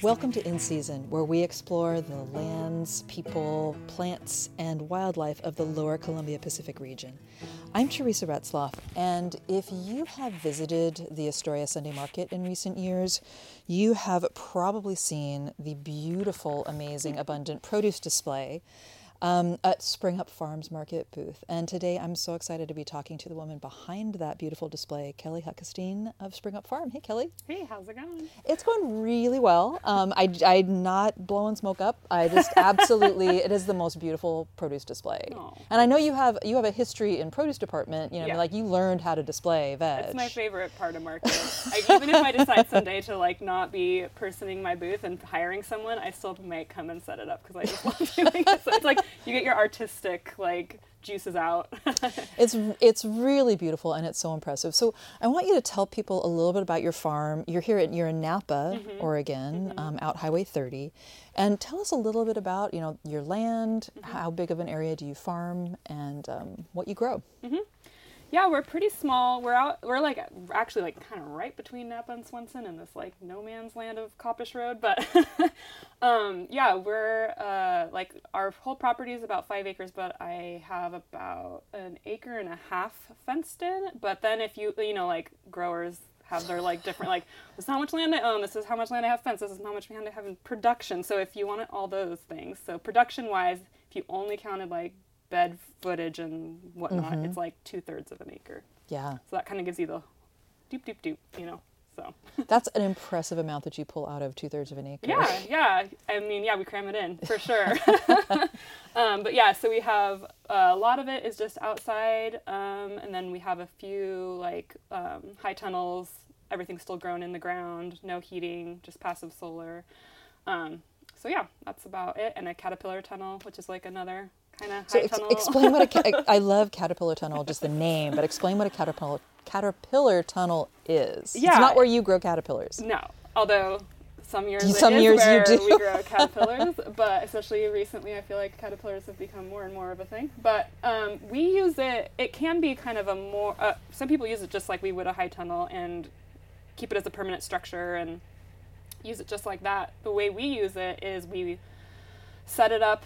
Welcome to In Season, where we explore the lands, people, plants, and wildlife of the lower Columbia Pacific region. I'm Teresa Retzloff, and if you have visited the Astoria Sunday Market in recent years, you have probably seen the beautiful, amazing, abundant produce display um, at Spring Up Farms Market booth. And today I'm so excited to be talking to the woman behind that beautiful display, Kelly Huckestein of Spring Up Farm. Hey, Kelly. Hey, how's it going? It's going really well. Um, I, I'm not blowing smoke up. I just absolutely, it is the most beautiful produce display. Aw. And I know you have you have a history in produce department. You know, Yeah. like you learned how to display veg. It's my favorite part of market. I, even if I decide someday to like not be personing my booth and hiring someone, I still might come and set it up because I just love doing it. So it's like you get your artistic like juices out. It's it's really beautiful and it's so impressive. So I want you to tell people a little bit about your farm. You're here at you're in Knappa, Mm-hmm. Oregon, Um, out Highway 30, and tell us a little bit about you know your land. Mm-hmm. How big of an area do you farm, and um, what you grow? Yeah, we're pretty small. We're out. We're like actually like kind of right between Knappa and Svensen in this like no man's land of Coppish Road. But um, yeah, we're uh, like our whole property is about five acres, but I have about an acre and a half fenced in. But then if you you know like growers have their like different like this is how much land I own. This is how much land I have fenced. This is how much land I have in production. So if you wanted all those things, so production wise, if you only counted like bed footage and whatnot, it's like two thirds of an acre. Yeah, So that kind of gives you the doop doop doop, you know. So that's an impressive amount that you pull out of two thirds of an acre. yeah, yeah. I mean, yeah, we cram it in for sure. um, but yeah, so we have uh, a lot of it is just outside, um, and then we have a few like um, high tunnels. Everything's still grown in the ground, no heating, just passive solar. Um, so yeah, that's about it. And a caterpillar tunnel, which is like another kind of So ex- explain what a ca- I love caterpillar tunnel, just the name, but explain what a caterpillar caterpillar tunnel is. It's Yeah. not where you grow caterpillars. No, although some years Some years you do. we grow caterpillars, but especially recently, I feel like caterpillars have become more and more of a thing. But um, we use it. It can be kind of a more. Uh, some people use it just like we would a high tunnel and keep it as a permanent structure and use it just like that. The way we use it is we set it up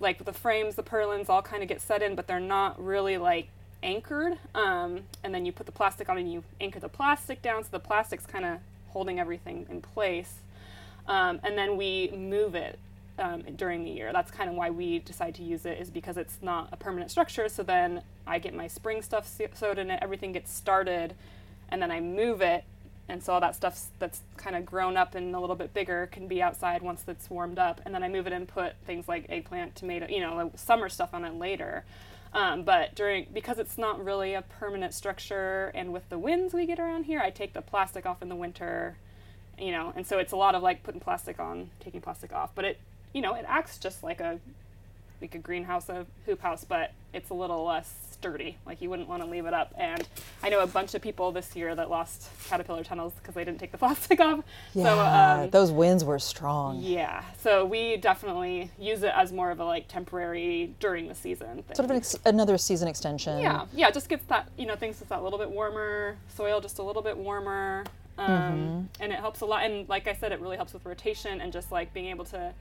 like the frames, the purlins all kind of get set in, but they're not really like anchored. Um, and then you put the plastic on and you anchor the plastic down, so the plastic's kind of holding everything in place. Um, and then we move it um, during the year. That's kind of why we decide to use it, is because it's not a permanent structure. So then I get my spring stuff sewed in it, everything gets started, and then I move it. And so all that stuff that's kind of grown up and a little bit bigger can be outside once it's warmed up. And then I move it and put things like eggplant, tomato, you know, like summer stuff on it later. Um, but during because it's not really a permanent structure, and with the winds we get around here, I take the plastic off in the winter, you know, and so it's a lot of like putting plastic on, taking plastic off. But it, you know, it acts just like a like a greenhouse, a hoop house, but it's a little less sturdy. Like you wouldn't want to leave it up. And I know a bunch of people this year that lost caterpillar tunnels because they didn't take the plastic off. Yeah, So um, those winds were strong. yeah, so we definitely use it as more of a like temporary during the season. Thing. Sort of an ex- another season extension. Yeah, yeah, it just gets that you know things just that little bit warmer, soil just a little bit warmer, um, Mm-hmm. and it helps a lot. And like I said, it really helps with rotation and just like being able to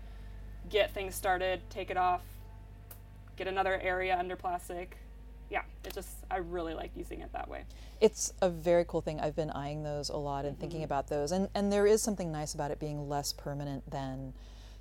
get things started, take it off, get another area under plastic. Yeah, it just I really like using it that way. It's a very cool thing. I've been eyeing those a lot and Mm-hmm. thinking about those. And and there is something nice about it being less permanent than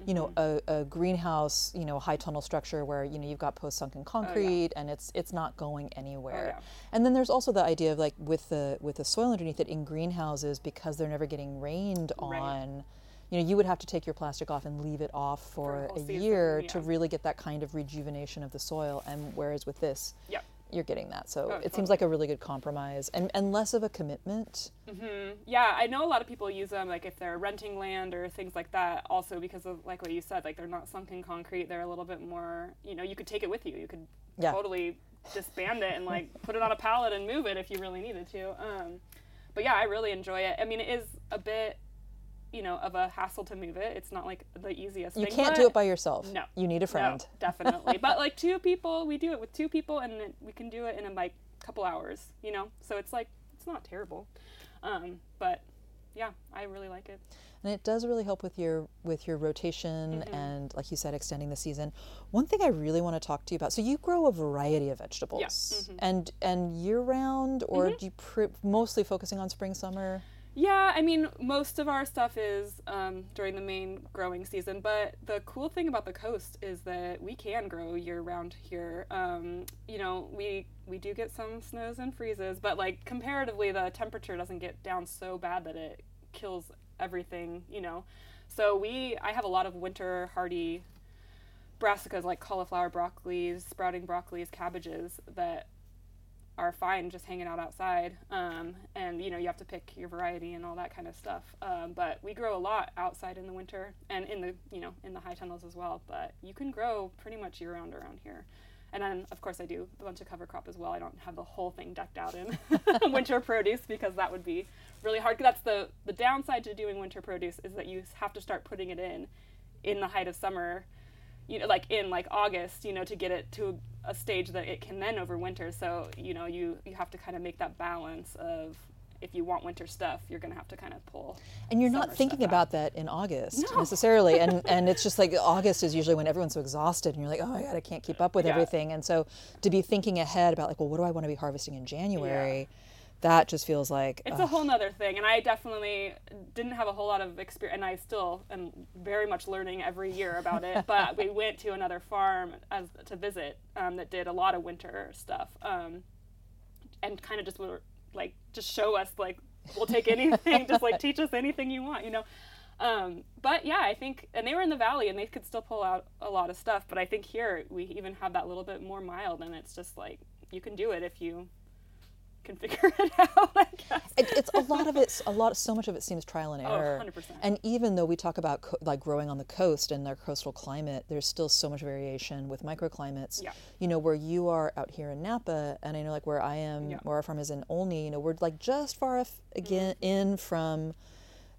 you know Mm-hmm. a, a greenhouse you know high tunnel structure where you know you've got post sunken concrete and it's it's not going anywhere Oh, yeah. and then there's also the idea of like with the with the soil underneath it in greenhouses because they're never getting rained Right. on you know you would have to take your plastic off and leave it off for, whole a season, year to yeah. really get that kind of rejuvenation of the soil and whereas with this Yeah. you're getting that so Oh, it seems like a really good compromise and, and less of a commitment Yeah, I know a lot of people use them like if they're renting land or things like that. Also because of like what you said, like they're not sunk in concrete. They're a little bit more. You know, you could take it with you. You could Yeah. totally disband it and like put it on a pallet and move it if you really needed to. Um, but yeah, I really enjoy it. I mean, it is a bit, you know, of a hassle to move it. It's not like the easiest. Thing. You thing, can't do it by yourself No. you need a friend no, definitely. but like two people, we do it with two people, and it, we can do it in a like couple hours. You know, so it's like it's not terrible. Um, but yeah, I really like it. and it does really help with your with your rotation Mm-hmm. and like you said extending the season one thing i really want to talk to you about so you grow a variety of vegetables mm-hmm. and and year round or do you pr- mostly focusing on spring summer Yeah, I mean, most of our stuff is um, during the main growing season, but the cool thing about the coast is that we can grow year round here. Um, you know, we we do get some snows and freezes, but like comparatively, the temperature doesn't get down so bad that it kills everything. You know, so we I have a lot of winter hardy brassicas like cauliflower, broccolis, sprouting broccolis, cabbages that are fine just hanging out outside. Um, and you know, you have to pick your variety and all that kind of stuff. Um, but we grow a lot outside in the winter and in the you know in the high tunnels as well. But you can grow pretty much year round around here. And then, of course, I do a bunch of cover crop as well. I don't have the whole thing decked out in winter produce because that would be really hard. That's the the downside to doing winter produce is that you have to start putting it in in the height of summer you know like in like august you know to get it to a stage that it can then overwinter. So you know you you have to kind of make that balance of if you want winter stuff you're going to have to kind of pull and you're not thinking about that in august No. necessarily. And and it's just like august is usually when everyone's so exhausted and you're like oh my god i can't keep up with Yeah. everything. And so to be thinking ahead about like well what do i want to be harvesting in january that just feels like it's ugh, a whole nother thing and i definitely didn't have a whole lot of experience and i still am very much learning every year about it but we went to another farm as to visit um, that did a lot of winter stuff um, and kind of just were like just show us like we'll take anything just like teach us anything you want you know? Um, but yeah i think and they were in the valley and they could still pull out a lot of stuff but i think here we even have that little bit more mild and it's just like you can do it if you can figure it out i guess it, it's a lot of it a lot so much of it seems trial and Oh, error 100%. and even though we talk about co- like growing on the coast and their coastal climate there's still so much variation with microclimates Yeah. you know where you are out here in Knappa and i know like where i am Yeah. Mm-hmm. where our farm is in olney you know we're like just far af- again in from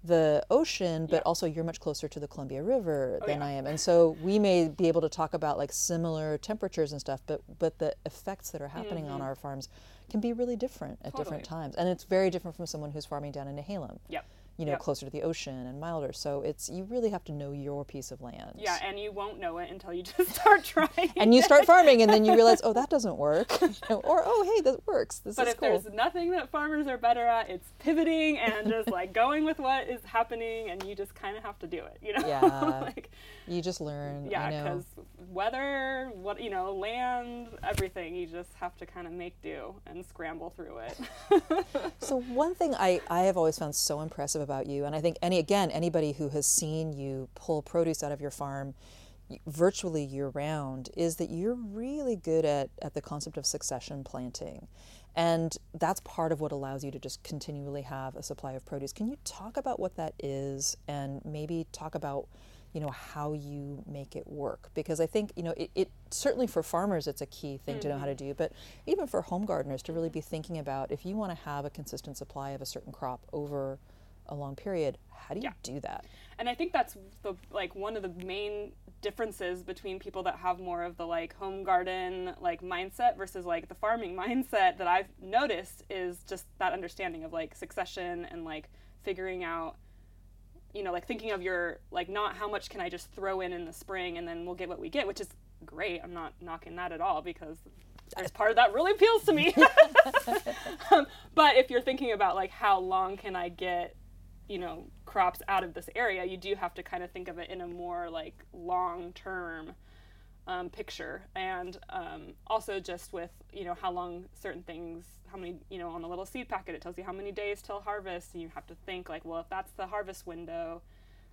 the ocean, but Yeah. also you're much closer to the Columbia River Oh, than yeah. I am, and so we may be able to talk about like similar temperatures and stuff, but but the effects that are happening on our farms can be really different at different Mm-hmm. Times, and it's very different from someone who's farming down in Nehalem, Yep. You know, Yep. closer to the ocean and milder. So it's you really have to know your piece of land. Yeah, and you won't know it until you just start trying. and you start farming, and then you realize, oh, that doesn't work, You know, or oh, hey, that works. This but if cool. there's nothing that farmers are better at, it's pivoting and just like going with what is happening, and you just kind of have to do it, you know? Yeah. like, You just learn. yeah, because weather, what you know, land, everything, you just have to kind of make do and scramble through it. So one thing I, I have always found so impressive about you, and I think any again anybody who has seen you pull produce out of your farm virtually year round is that you're really good at, at the concept of succession planting. And that's part of what allows you to just continually have a supply of produce. Can you talk about what that is and maybe talk about you know how you make it work because i think you know it, it certainly for farmers it's a key thing to know how to mm-hmm. do but even for home gardeners to really be thinking about if you want to have a consistent supply of a certain crop over a long period how do you Yeah. do that? And I think that's the like one of the main differences between people that have more of the like home garden like mindset versus like the farming mindset that I've noticed is just that understanding of like succession and like figuring out you know like thinking of your like not how much can I just throw in in the spring and then we'll get what we get which is great. I'm not knocking that at all because there's part of that really appeals to me. Um, but if you're thinking about like how long can I get you know crops out of this area you do have to kind of think of it in a more like long term um, picture and um, also just with you know how long certain things how many you know on the little seed packet it tells you how many days till harvest and you have to think like well if that's the harvest window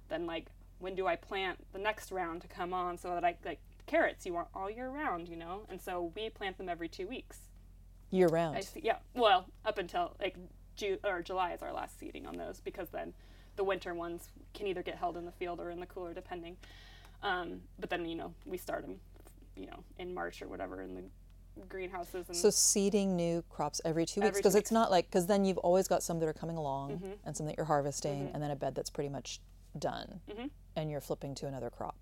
then like when do i plant the next round to come on so that i like carrots you want all year round you know and so we plant them every two weeks year round I see. Yeah. Well, up until like June or July is our last seeding on those because then the winter ones can either get held in the field or in the cooler, depending. Um, but then you know we start them, you know, in March or whatever in the greenhouses and so seeding new crops every two weeks because it's. Mm-hmm. not like because then you've always got some that are coming along and some that you're harvesting and then a bed that's pretty much done Mm-hmm. and you're flipping to another crop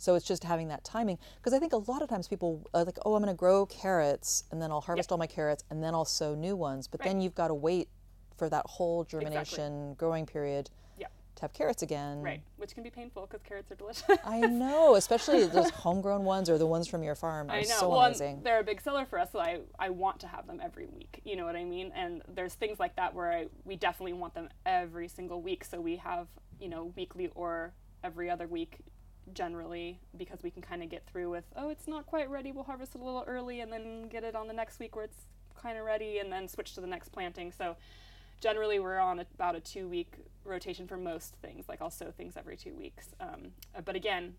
so it's just having that timing because i think a lot of times people are like oh i'm going to grow carrots and then i'll harvest all my carrots and then i'll sow new ones but then you've got to wait for that whole germination growing period to have carrots again. Right, which can be painful because carrots are delicious. I know, especially those homegrown ones or the ones from your farm are I know. so well, amazing. they're a big seller for us, so I, I want to have them every week. You know what I mean? And there's things like that where I, we definitely want them every single week. So we have, you know, weekly or every other week generally because we can kind of get through with, oh, it's not quite ready. We'll harvest it a little early and then get it on the next week where it's kind of ready and then switch to the next planting. So generally we're on about a two week rotation for most things. Like I'll sow things every two weeks. Um, uh, but again,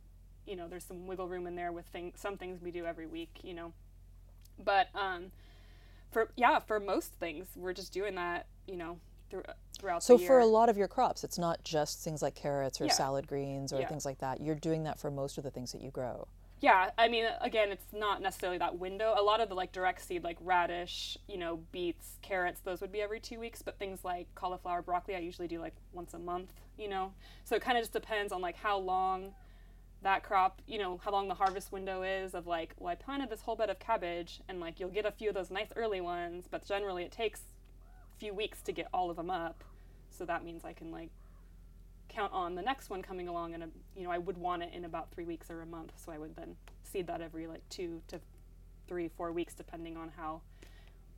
you know, there's some wiggle room in there with things some things we do every week, you know. But um, for yeah, for most things, we're just doing that, you know, through, throughout So the year. for a lot of your crops, it's not just things like carrots or Yeah. salad greens or Yeah. things like that. You're doing that for most of the things that you grow. Yeah, I mean, again, it's not necessarily that window. A lot of the like direct seed, like radish, you know, beets, carrots, those would be every two weeks. But things like cauliflower, broccoli, I usually do like once a month. You know, so it kind of just depends on like how long that crop, you know, how long the harvest window is. Of like, well, I planted this whole bed of cabbage, and like you'll get a few of those nice early ones, but generally it takes few weeks to get all of them up. So that means I can like count on the next one coming along and you know i would want it in about three weeks or a month. So i would then seed that every like two to three four weeks depending on how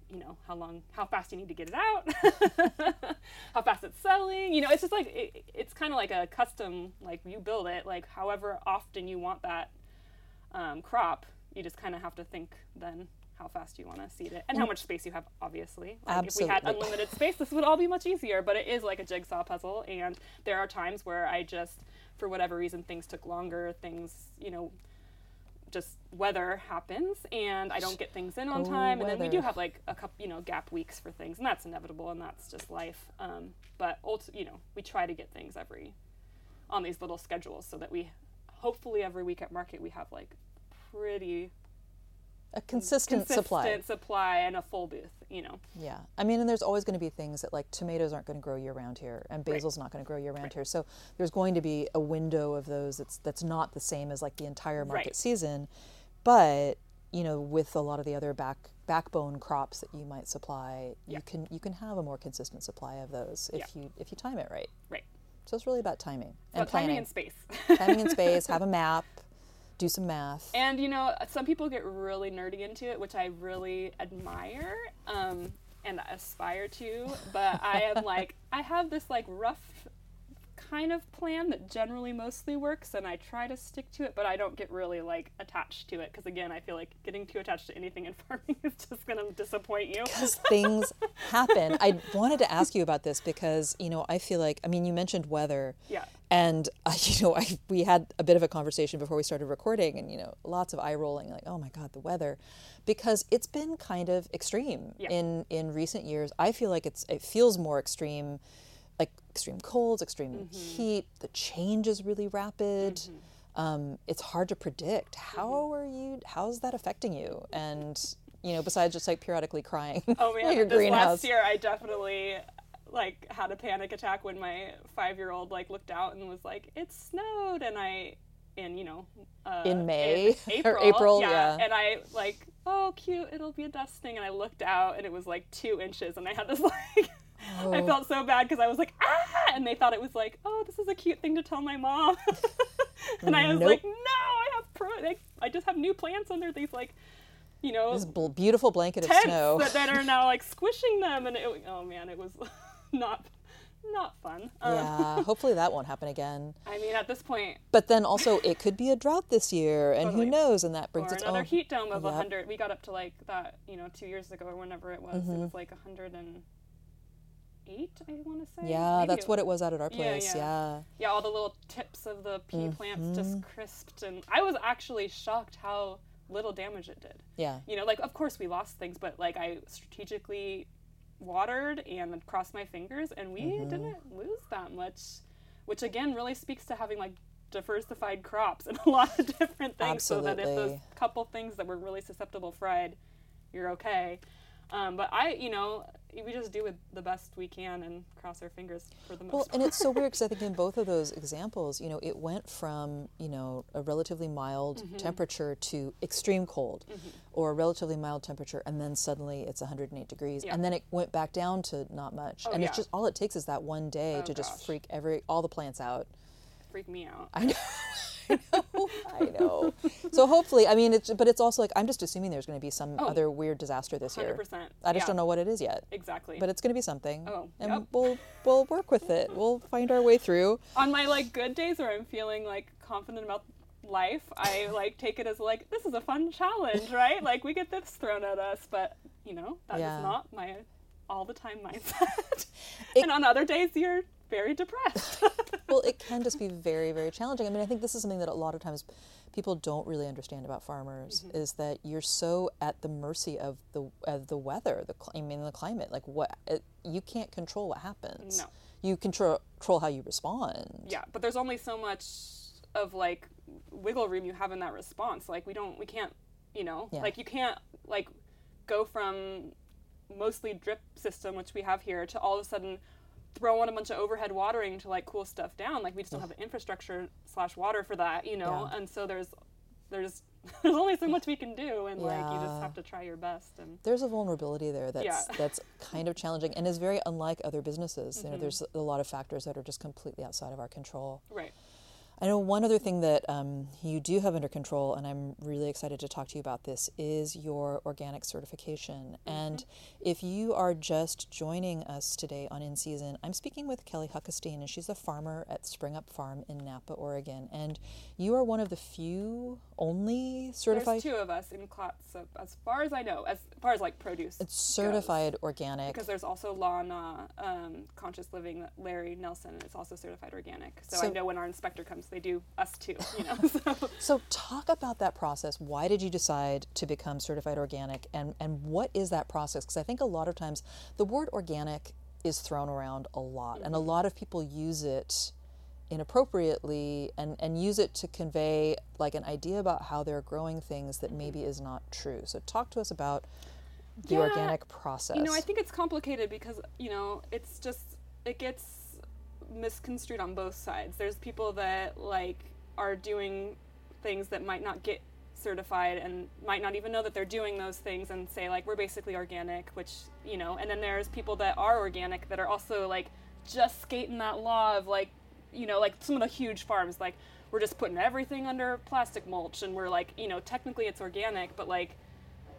you know how long how fast you need to get it out how fast it's selling you know it's just like it, it's kind of like a custom like you build it like however often you want that um, crop you just kind of have to think then how fast you want to seed it and how much space you have obviously. Like if we had unlimited space this would all be much easier but it is like a jigsaw puzzle and there are times where i just for whatever reason things took longer things you know just weather happens and i don't get things in on Oh, time and then we do have like a couple you know gap weeks for things and that's inevitable and that's just life um, but ult- you know we try to get things every on these little schedules so that we hopefully every week at market we have like pretty A consistent, supply. consistent supply and a full booth you know Yeah. I mean, and there's always going to be things that like tomatoes aren't going to grow year round here and basil's not going to grow year round here. So there's going to be a window of those that's that's not the same as like the entire market Right. season. But, you know, with a lot of the other back backbone crops that you might supply, Yeah. you can you can have a more consistent supply of those if Yeah. you if you time it right. right So it's really about timing and timing planning. and space timing and space, have a map, do some math. And you know, some people get really nerdy into it, which I really admire um, and aspire to. But I am like, I have this like rough kind of plan that generally mostly works, and I try to stick to it. But I don't get really like attached to it because again, I feel like getting too attached to anything in farming is just gonna disappoint you. because things happen. I wanted to ask you about this because you know I feel like I mean you mentioned weather, Yeah. and uh, you know I we had a bit of a conversation before we started recording, and you know lots of eye rolling, like oh my god the weather, because it's been kind of extreme Yeah. in in recent years. I feel like it's it feels more extreme, like extreme colds, extreme Mm-hmm. heat. The change is really rapid. Um, it's hard to predict. How Mm-hmm. are you? How's that affecting you? And you know, besides just like periodically crying Oh man, your this greenhouse. last year I definitely like had a panic attack when my five year old like looked out and was like, "It snowed," and I, in you know, uh, In May in or April, April, yeah. and I like, oh cute, it'll be a dusting, and I looked out and it was like two inches, and I had this like. I Oh. felt so bad because I was like, ah, and they thought it was like, oh, this is a cute thing to tell my mom. and I was Nope. like, no, I have pro, like, I just have new plants under these like, you know, this bl- beautiful blanket of snow. that, that are now like squishing them, and it, oh man, it was not not fun. Um, yeah, hopefully that won't happen again. I mean, at this point, But then also, it could be a drought this year, and Totally. who knows? And that brings or its another own. heat dome of a Yep. hundred. We got up to like that, you know, two years ago or whenever it was. Mm-hmm. It was like a hundred and eight, I want to say. Yeah, Maybe that's it- what it was out at our place. yeah. Yeah. Yeah, all the little tips of the pea plants Mm-hmm. just crisped, and I was actually shocked how little damage it did. Yeah. you know like of course we lost things but like i strategically watered and crossed my fingers and we Mm-hmm. didn't lose that much which again really speaks to having like diversified crops and a lot of different things Absolutely. so that if those couple things that were really susceptible fried you're okay Um, but I, you know, we just do it the best we can and cross our fingers for the most Well, part. and it's so weird because I think in both of those examples, you know, it went from you know a relatively mild Mm-hmm. temperature to extreme cold, or a relatively mild temperature, and then suddenly it's 108 degrees, Yeah. and then it went back down to not much, Oh, and yeah. it's just all it takes is that one day Oh, to just freak every all the plants out. Freak me out. I know. I know. I know. So hopefully, I mean, it's but it's also like I'm just assuming there's going to be some Oh, other weird disaster this year. 100%. I just yeah, don't know what it is yet, Exactly. but it's going to be something. Oh, and yep. we'll we'll work with it. We'll find our way through. on my like good days where I'm feeling like confident about life, I like take it as like this is a fun challenge, right? Like we get this thrown at us, but you know that is Yeah. not my all the time mindset. It- and on other days, you're very depressed. well, it can just be very, very challenging. I mean, I think this is something that a lot of times people don't really understand about farmers Mm-hmm. is that you're so at the mercy of the of the weather, the I mean, the climate. Like what it, you can't control what happens. No. You control control how you respond. yeah, but there's only so much of like wiggle room you have in that response. Like we don't, we can't, you know, Yeah. like you can't like go from mostly drip system, which we have here, to all of a sudden throw on a bunch of overhead watering to like cool stuff down. Like we just don't have the infrastructure slash water for that, you know. Yeah. And so there's there's there's only so much we can do, and like you just have to try your best. And There's a vulnerability there that's Yeah. that's kind of challenging and is very unlike other businesses. Mm-hmm. You know, there's a lot of factors that are just completely outside of our control. right, I know one other thing that um, you do have under control, and I'm really excited to talk to you about this, is your organic certification. And if you are just joining us today on In Season, I'm speaking with Kelly Huckestein, and she's a farmer at Spring Up Farm in Knappa, Oregon. And you are one of the few only certified, there's two of us in class, so as far as I know, as far as like produce. It's certified organic. because there's also Lana um, Conscious Living, Larry Nelson It's also certified organic. So, So- I know when our inspector comes, they do us too. You know, so So talk about that process. Why did you decide to become certified organic and, and what is that process? Because I think a lot of times the word organic is thrown around a lot and a mm-hmm. lot of people use it inappropriately and, and use it to convey like an idea about how they're growing things that mm-hmm. maybe is not true. So talk to us about the Yeah, organic process. you know, I think it's complicated because you know it's just it gets misconstrued on both sides. There's people that like are doing things that might not get certified and might not even know that they're doing those things and say like we're basically organic which you know and then there's people that are organic that are also like just skating that law of like you know like some of the huge farms like we're just putting everything under plastic mulch and we're like you know technically it's organic but like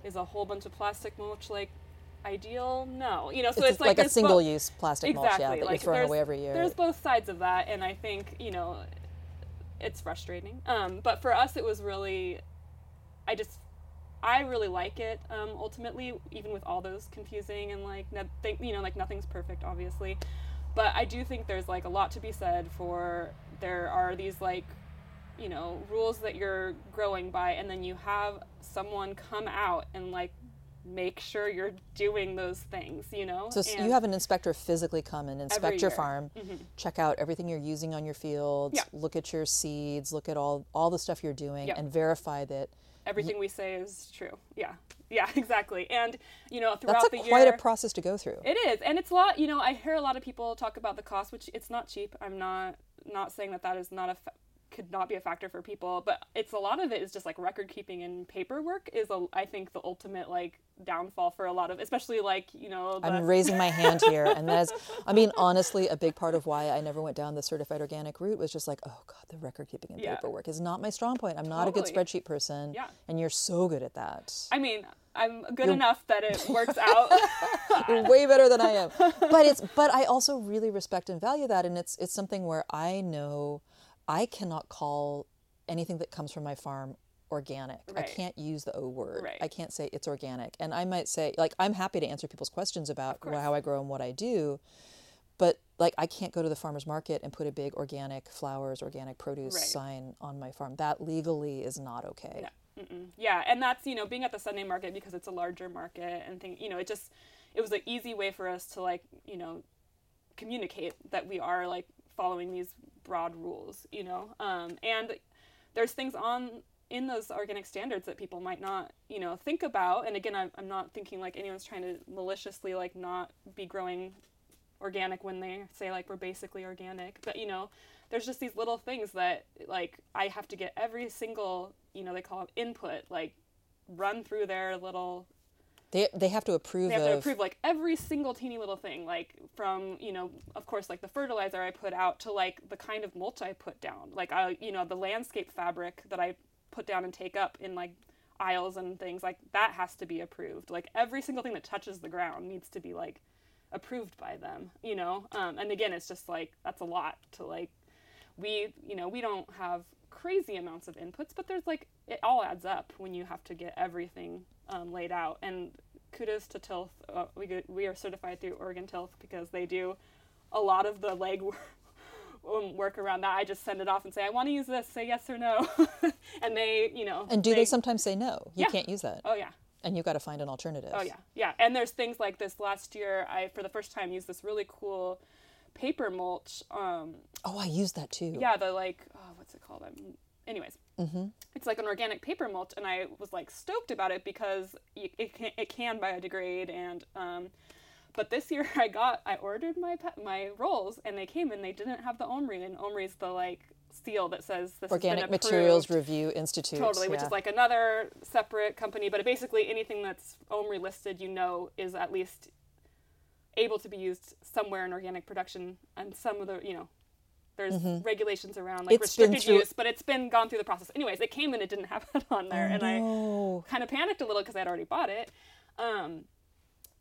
is a whole bunch of plastic mulch like ideal? No. You know so it's, it's, like, a there's bo- single use plastic mulch, exactly. yeah, that like you're throwing away every year. there's both sides of that and i think you know it's frustrating. Um, but for us it was really i just i really like it um, ultimately even with all those confusing and like nothing you know like nothing's perfect obviously. But i do think there's like a lot to be said for there are these like you know rules that you're growing by and then you have someone come out and like make sure you're doing those things you know So And- you have an inspector physically come and inspect your year. farm, Mhm. check out everything you're using on your fields, Yeah. look at your seeds, look at all all the stuff you're doing, and verify that everything we say is true. Yeah, yeah, exactly. And you know, throughout that's a, the quite a process to go through. it is, and it's a lot. You know, I hear a lot of people talk about the cost, which it's not cheap. I'm not not saying that that is not a could not be a factor for people, but it's a lot of it is just like record keeping and paperwork is a I think the ultimate like downfall for a lot of, especially like you know. The, I'm raising my hand here, and that's, I mean, honestly, a big part of why I never went down the certified organic route was just like, oh god, the record keeping and Yeah. paperwork is not my strong point. I'm not a good spreadsheet person, Yeah. and you're so good at that. I mean, I'm good enough that it works out. You're way better than I am. But it's but I also really respect and value that and it's it's something where I know I cannot call anything that comes from my farm organic. I can't use the O word. Right. I can't say it's organic. And I might say like I'm happy to answer people's questions about how I grow and what I do. But like I can't go to the farmers market and put a big organic flowers, organic produce Right. sign on my farm. That legally is not okay. Yeah. Mm-mm. Yeah, and that's you know being at the Sunday market because it's a larger market and thing. You know, it just it was an easy way for us to like you know communicate that we are like following these broad rules. You know, um, and there's things on in those organic standards that people might not you know think about and again I'm, I'm not thinking like anyone's trying to maliciously like not be growing organic when they say like we're basically organic but you know there's just these little things that like i have to get every single you know they call it input like run through their little They, they have to approve they have of to approve like every single teeny little thing like from you know of course like the fertilizer i put out to like the kind of mulch i put down. Like i you know the landscape fabric that i put down and take up in like aisles and things like that has to be approved. Like every single thing that touches the ground needs to be like approved by them you know? Um, and again it's just like that's a lot to like we you know we don't have crazy amounts of inputs but there's like it all adds up when you have to get everything um, laid out. And kudos to tilth uh, we, get, we are certified through oregon tilth because they do a lot of the leg work um, work around that i just send it off and say i want to use this say yes or no and they you know and do they, sometimes say no you Yeah. can't use that oh yeah and you've got to find an alternative Oh yeah, yeah. And there's things like this last year. I for the first time used this really cool paper mulch. Um, oh i used that too yeah, the like oh, what's it called? I'm, anyways, mm-hmm. it's like an organic paper mulch, and I was like stoked about it because it can, it can biodegrade and. Um, but this year I got I ordered my pa- my rolls and they came and they didn't have the OMRI and OMRI's the like seal that says this organic materials review institute Totally, which is like another separate company, but basically anything that's OMRI listed, you know, is at least able to be used somewhere in organic production. And some of the, you know, there's regulations around like Mm-hmm. It's restricted through- use, but it's been gone through the process. Anyways, it came and it didn't have it on there, and I kind of panicked a little because I'd already bought it. Um,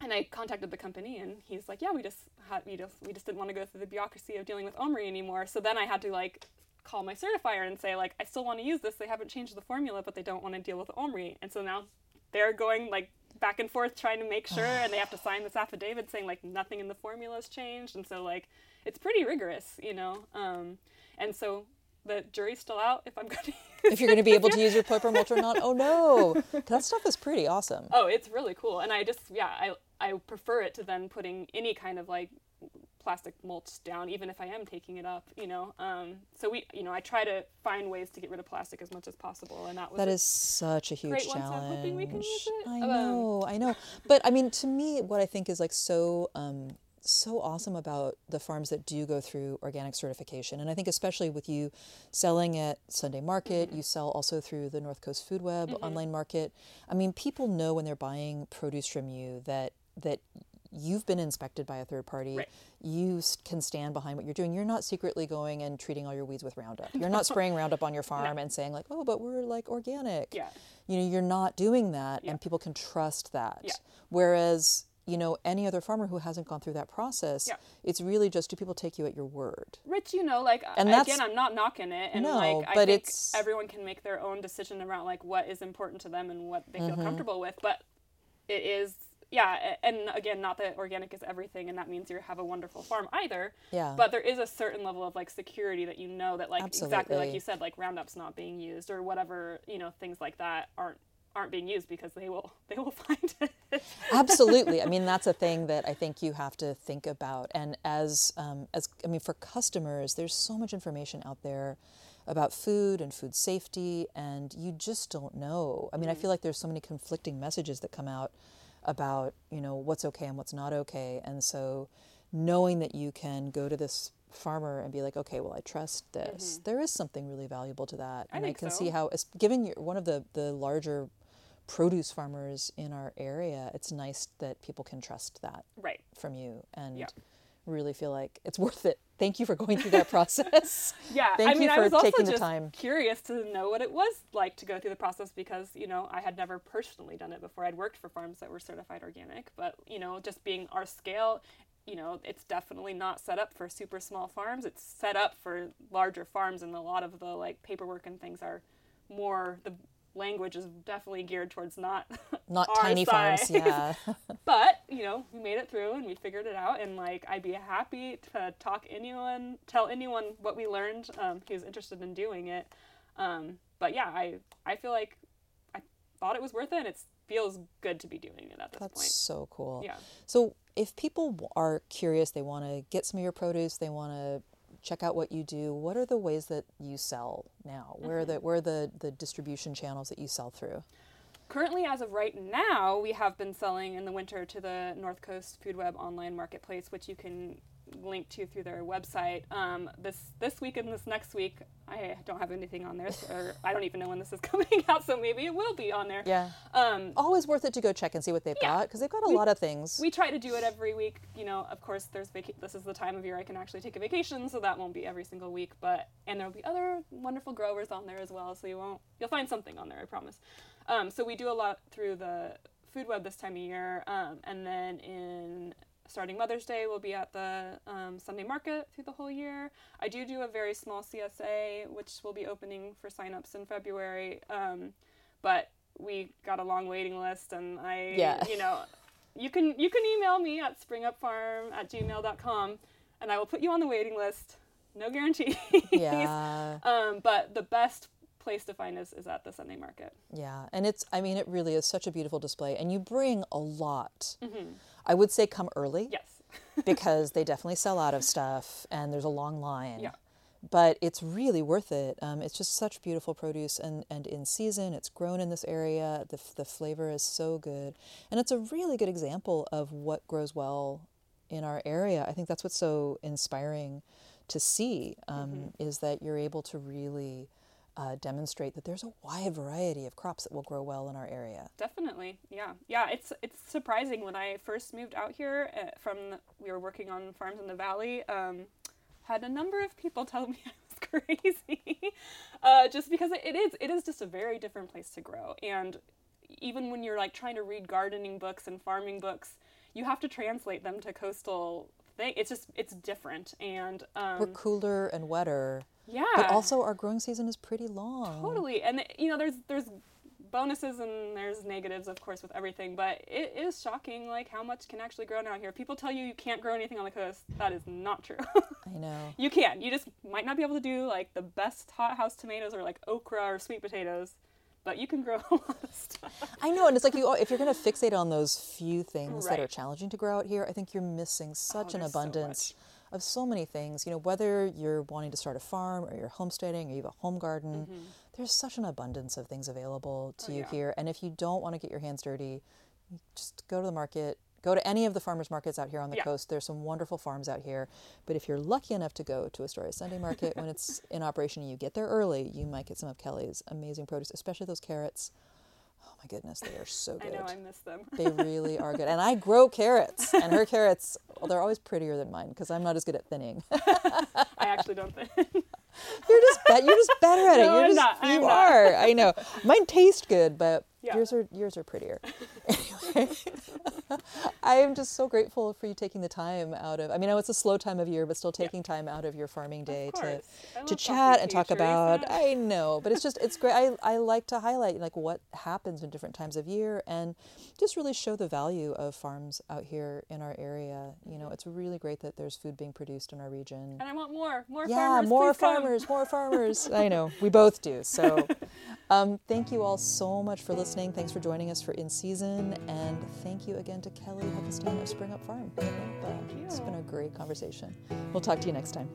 and I contacted the company, and he's like, "Yeah, we just had, we just we just didn't want to go through the bureaucracy of dealing with OMRI anymore." So then I had to like call my certifier and say like, "I still want to use this. They haven't changed the formula, but they don't want to deal with OMRI." And so now they're going like back and forth trying to make sure, and they have to sign this affidavit saying like nothing in the formula has changed, and so like it's pretty rigorous, you know. Um, and so the jury's still out if I'm going to. if you're going to be able to use your mulch or not oh no that stuff is pretty awesome Oh, it's really cool, and I just yeah, I I prefer it to then putting any kind of like plastic mulch down, even if I am taking it up, you know. Um, so we, you know, I try to find ways to get rid of plastic as much as possible, and that was That is such a huge great one, so I'm challenge. hoping we can use it. I Um, know, I know. But I mean, to me, what I think is like so um, so awesome about the farms that do go through organic certification, and I think especially with you selling at Sunday Market, Mm-hmm. you sell also through the North Coast Food Web online market. I mean, people know when they're buying produce from you that that you've been inspected by a third party. Right. You can stand behind what you're doing. You're not secretly going and treating all your weeds with Roundup. You're not spraying Roundup on your farm and saying like, "Oh, but we're like organic." Yeah. You know, you're not doing that Yeah. and people can trust that. Yeah. Whereas, you know, any other farmer who hasn't gone through that process, Yeah. it's really just do people take you at your word? Rich, you know, like And again, I'm not knocking it, and No, like I but think it's- everyone can make their own decision around like what is important to them and what they feel Mm-hmm. comfortable with. But it is, yeah, and again, not that organic is everything, and that means you have a wonderful farm either. Yeah. But there is a certain level of like security that you know that like exactly like you said, like Roundup's not being used or whatever, you know, things like that aren't aren't being used because they will they will find it. Absolutely. I mean, that's a thing that I think you have to think about. And as, um, as I mean, for customers, there's so much information out there about food and food safety, and you just don't know. I mean, I feel like there's so many conflicting messages that come out about, you know, what's okay and what's not okay. And so knowing that you can go to this farmer and be like, okay, well, I trust this. Mm-hmm. There is something really valuable to that. I and I can so. see how, given one of the, the larger produce farmers in our area, it's nice that people can trust that right. from you and. Really feel like it's worth it. Thank you for going through that process. Yeah, Thank I you mean, I for was also taking the just time. curious to know what it was like to go through the process because you know I had never personally done it before. I'd worked for farms that were certified organic, but you know, just being our scale, you know, it's definitely not set up for super small farms. It's set up for larger farms, and a lot of the like paperwork and things are more the language is definitely geared towards not Not tiny farms, yeah. but you know we made it through and we figured it out and like i'd be happy to talk anyone tell anyone what we learned um, who's interested in doing it um, but yeah i i feel like i thought it was worth it and it feels good to be doing it at this That's point so cool. Yeah. So if people are curious, they want to get some of your produce, they want to check out what you do. What are the ways that you sell now? Where are the mm-hmm. where are the, the distribution channels that you sell through? Currently, as of right now, we have been selling in the winter to the North Coast Food Web online marketplace, which you can link to through their website. Um, this this week and this next week, I don't have anything on there, or I don't even know when this is coming out, so maybe it will be on there. Yeah. Um, Always worth it to go check and see what they've Yeah. got because they've got a We- lot of things. we try to do it every week. You know, of course, there's vaca- this is the time of year I can actually take a vacation, so that won't be every single week. But and there'll be other wonderful growers on there as well, so you won't you'll find something on there, I promise. Um, so we do a lot through the food web this time of year, um, and then in starting Mother's Day, we'll be at the um, Sunday market through the whole year. I do do a very small CSA, which will be opening for signups in February, um, but we got a long waiting list, and I, Yeah. you know, you can you can email me at springupfarm at gmail.com, and I will put you on the waiting list. No guarantee. yeah. um, but the best place to find us is at the Sunday market. Yeah, and it's I mean it really is such a beautiful display and you bring a lot. Mm-hmm. I would say come early Yes. because they definitely sell out of stuff and there's a long line. Yeah. But it's really worth it. Um, it's just such beautiful produce and, and in season. It's grown in this area. The, the flavor is so good. And it's a really good example of what grows well in our area. I think that's what's so inspiring to see um, is that you're able to really uh, demonstrate that there's a wide variety of crops that will grow well in our area. Definitely, yeah, yeah. It's it's surprising when I first moved out here uh, from the, we were working on farms in the valley. Um, had a number of people tell me I was crazy, uh, just because it, it is it is just a very different place to grow. And even when you're like trying to read gardening books and farming books, you have to translate them to coastal thing. It's just it's different, and We're um, cooler and wetter, yeah, but also our growing season is pretty long. Totally, and you know, there's there's bonuses and there's negatives, of course, with everything. But it is shocking, like how much can actually grow down here. People tell you you can't grow anything on the coast. That is not true. I know. you can. You just might not be able to do like the best hothouse tomatoes or like okra or sweet potatoes, but you can grow a lot of stuff. I know, and it's like you if you're going to fixate on those few things that are challenging to grow out here, I think you're missing such oh, an there's so abundance of so many things. You know, whether you're wanting to start a farm or you're homesteading or you have a home garden, there's such an abundance of things available to Mm-hmm. Oh, you yeah. here. And if you don't want to get your hands dirty, just go to the market. Go to any of the farmers markets out here on the Yeah. coast. There's some wonderful farms out here. But if you're lucky enough to go to Astoria Sunday Market when it's in operation and you get there early, you might get some of Kelly's amazing produce, especially those carrots. Oh my goodness, they are so I good. know I miss them. They really are good. And I grow carrots, and her carrots, well, they're always prettier than mine because I'm not as good at thinning. I actually don't think. you're just be- you're just better at it. No, you're I'm just not. I'm you not. are. I know. Mine taste good, but Yeah. yours are yours are prettier. I am just so grateful for you taking the time out of. I mean, I know it's a slow time of year, but still taking time out of your farming day to to chat and talk about. I know, but it's just it's great. I I like to highlight like what happens in different times of year and just really show the value of farms out here in our area. You know, it's really great that there's food being produced in our region. And I want more, more Yeah, farmers. more please come. farmers, more farmers. I know, we both do. So, um, thank you all so much for listening. Thanks for joining us for In Season. And thank you again to Kelly Huckestein of Spring Up Farm. It's been a great conversation. We'll talk to you next time.